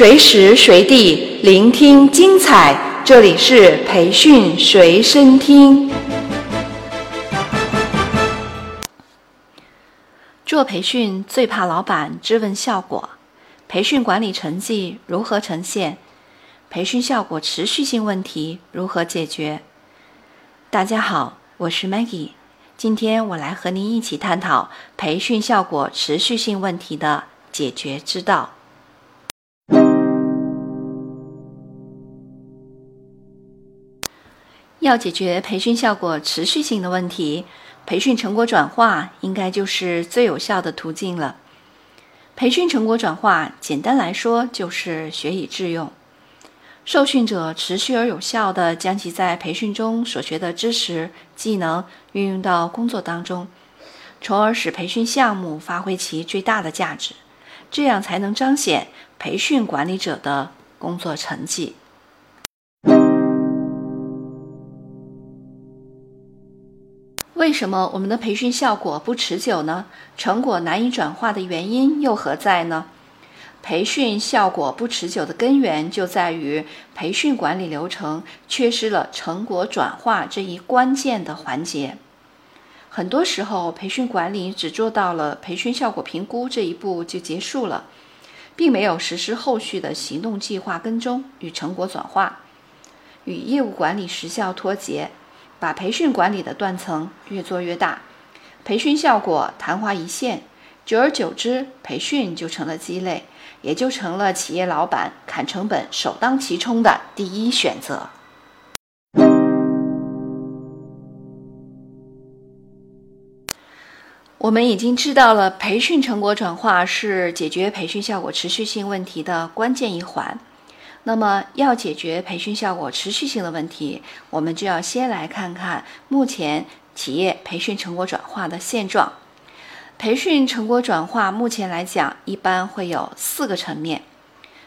随时随地聆听精彩，这里是培训随身听。做培训最怕老板质问效果，培训管理成绩如何呈现？培训效果持续性问题如何解决？大家好，我是 Maggie，今天我来和您一起探讨培训效果持续性问题的解决之道。要解决培训效果持续性的问题，培训成果转化应该就是最有效的途径了。培训成果转化，简单来说就是学以致用。受训者持续而有效地将其在培训中所学的知识、技能运用到工作当中，从而使培训项目发挥其最大的价值，这样才能彰显培训管理者的工作成绩。为什么我们的培训效果不持久呢？成果难以转化的原因又何在呢？培训效果不持久的根源就在于培训管理流程缺失了成果转化这一关键的环节。很多时候，培训管理只做到了培训效果评估这一步就结束了，并没有实施后续的行动计划跟踪与成果转化，与业务管理时效脱节。把培训管理的断层越做越大，培训效果昙花一现，久而久之，培训就成了鸡肋，也就成了企业老板砍成本首当其冲的第一选择。我们已经知道了，培训成果转化是解决培训效果持续性问题的关键一环。那么，要解决培训效果持续性的问题，我们就要先来看看目前企业培训成果转化的现状。培训成果转化目前来讲，一般会有四个层面。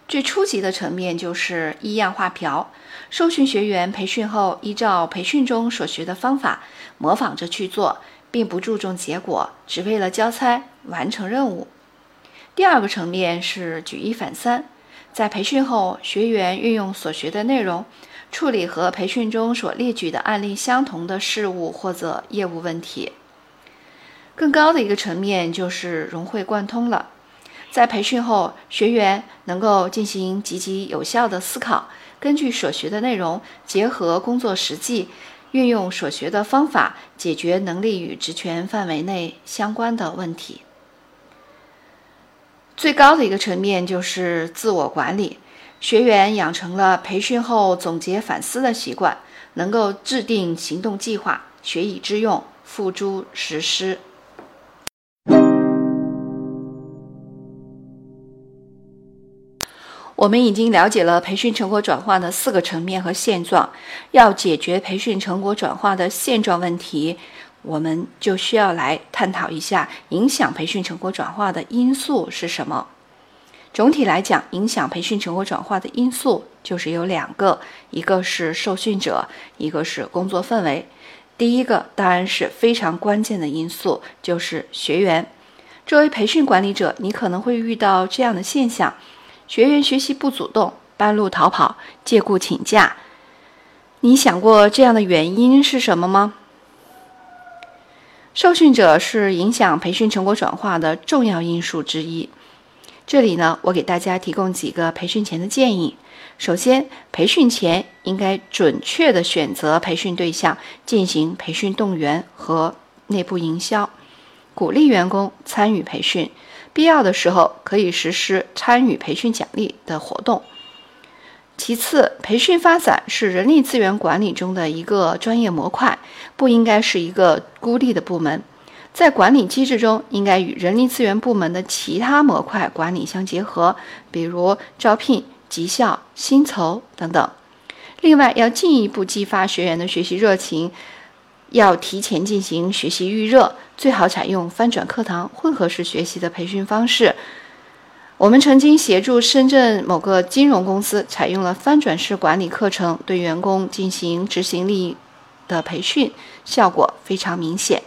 最初级的层面就是依样画瓢，受训学员培训后，依照培训中所学的方法模仿着去做，并不注重结果，只为了交差完成任务。第二个层面是举一反三。在培训后，学员运用所学的内容，处理和培训中所列举的案例相同的事物或者业务问题。更高的一个层面就是融会贯通了。在培训后，学员能够进行积极有效的思考，根据所学的内容，结合工作实际，运用所学的方法，解决能力与职权范围内相关的问题。最高的一个层面就是自我管理，学员养成了培训后总结反思的习惯，能够制定行动计划，学以致用，付诸实施。我们已经了解了培训成果转化的四个层面和现状，要解决培训成果转化的现状问题。我们就需要来探讨一下影响培训成果转化的因素是什么。总体来讲，影响培训成果转化的因素就是有两个，一个是受训者，一个是工作氛围。第一个当然是非常关键的因素，就是学员。作为培训管理者，你可能会遇到这样的现象：学员学习不主动，半路逃跑，借故请假。你想过这样的原因是什么吗？受训者是影响培训成果转化的重要因素之一。这里呢，我给大家提供几个培训前的建议。首先，培训前应该准确的选择培训对象，进行培训动员和内部营销，鼓励员工参与培训。必要的时候，可以实施参与培训奖励的活动。其次，培训发展是人力资源管理中的一个专业模块，不应该是一个孤立的部门。在管理机制中，应该与人力资源部门的其他模块管理相结合，比如招聘、绩效、薪酬等等。另外，要进一步激发学员的学习热情，要提前进行学习预热，最好采用翻转课堂、混合式学习的培训方式。我们曾经协助深圳某个金融公司采用了翻转式管理课程，对员工进行执行力的培训，效果非常明显。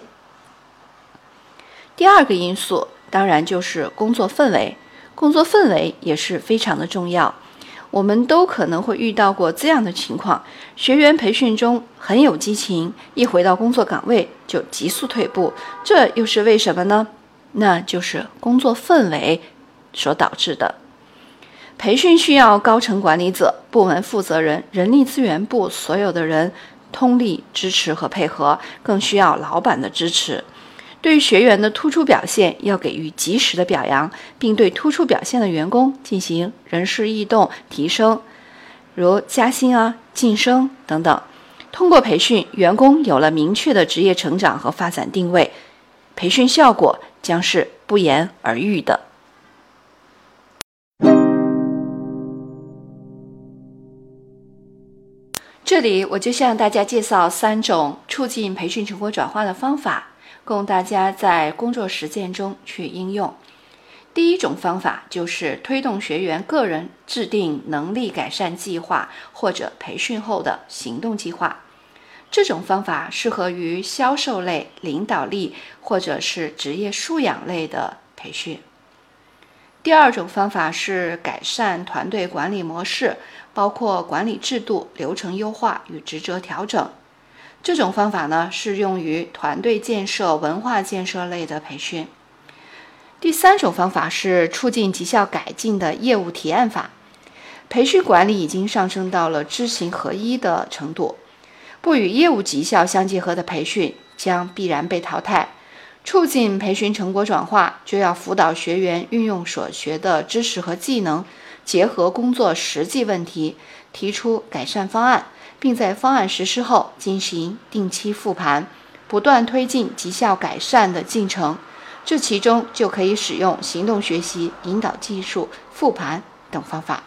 第二个因素当然就是工作氛围。工作氛围也是非常的重要。我们都可能会遇到过这样的情况：学员培训中很有激情，一回到工作岗位就急速退步，这又是为什么呢？那就是工作氛围所导致的。培训需要高层管理者、部门负责人、人力资源部所有的人通力支持和配合，更需要老板的支持。对于学员的突出表现，要给予及时的表扬，并对突出表现的员工进行人事异动提升，如加薪啊、晋升等等。通过培训，员工有了明确的职业成长和发展定位，培训效果将是不言而喻的。这里我就向大家介绍三种促进培训成果转化的方法，供大家在工作实践中去应用。第一种方法就是推动学员个人制定能力改善计划或者培训后的行动计划。这种方法适合于销售类、领导力或者是职业素养类的培训。第二种方法是改善团队管理模式。包括管理制度、流程优化与职责调整，这种方法呢适用于团队建设、文化建设类的培训。第三种方法是促进绩效改进的业务提案法。培训管理已经上升到了知行合一的程度，不与业务绩效相结合的培训将必然被淘汰。促进培训成果转化，就要辅导学员运用所学的知识和技能。结合工作实际问题，提出改善方案，并在方案实施后进行定期复盘，不断推进绩效改善的进程。这其中就可以使用行动学习、引导技术、复盘等方法。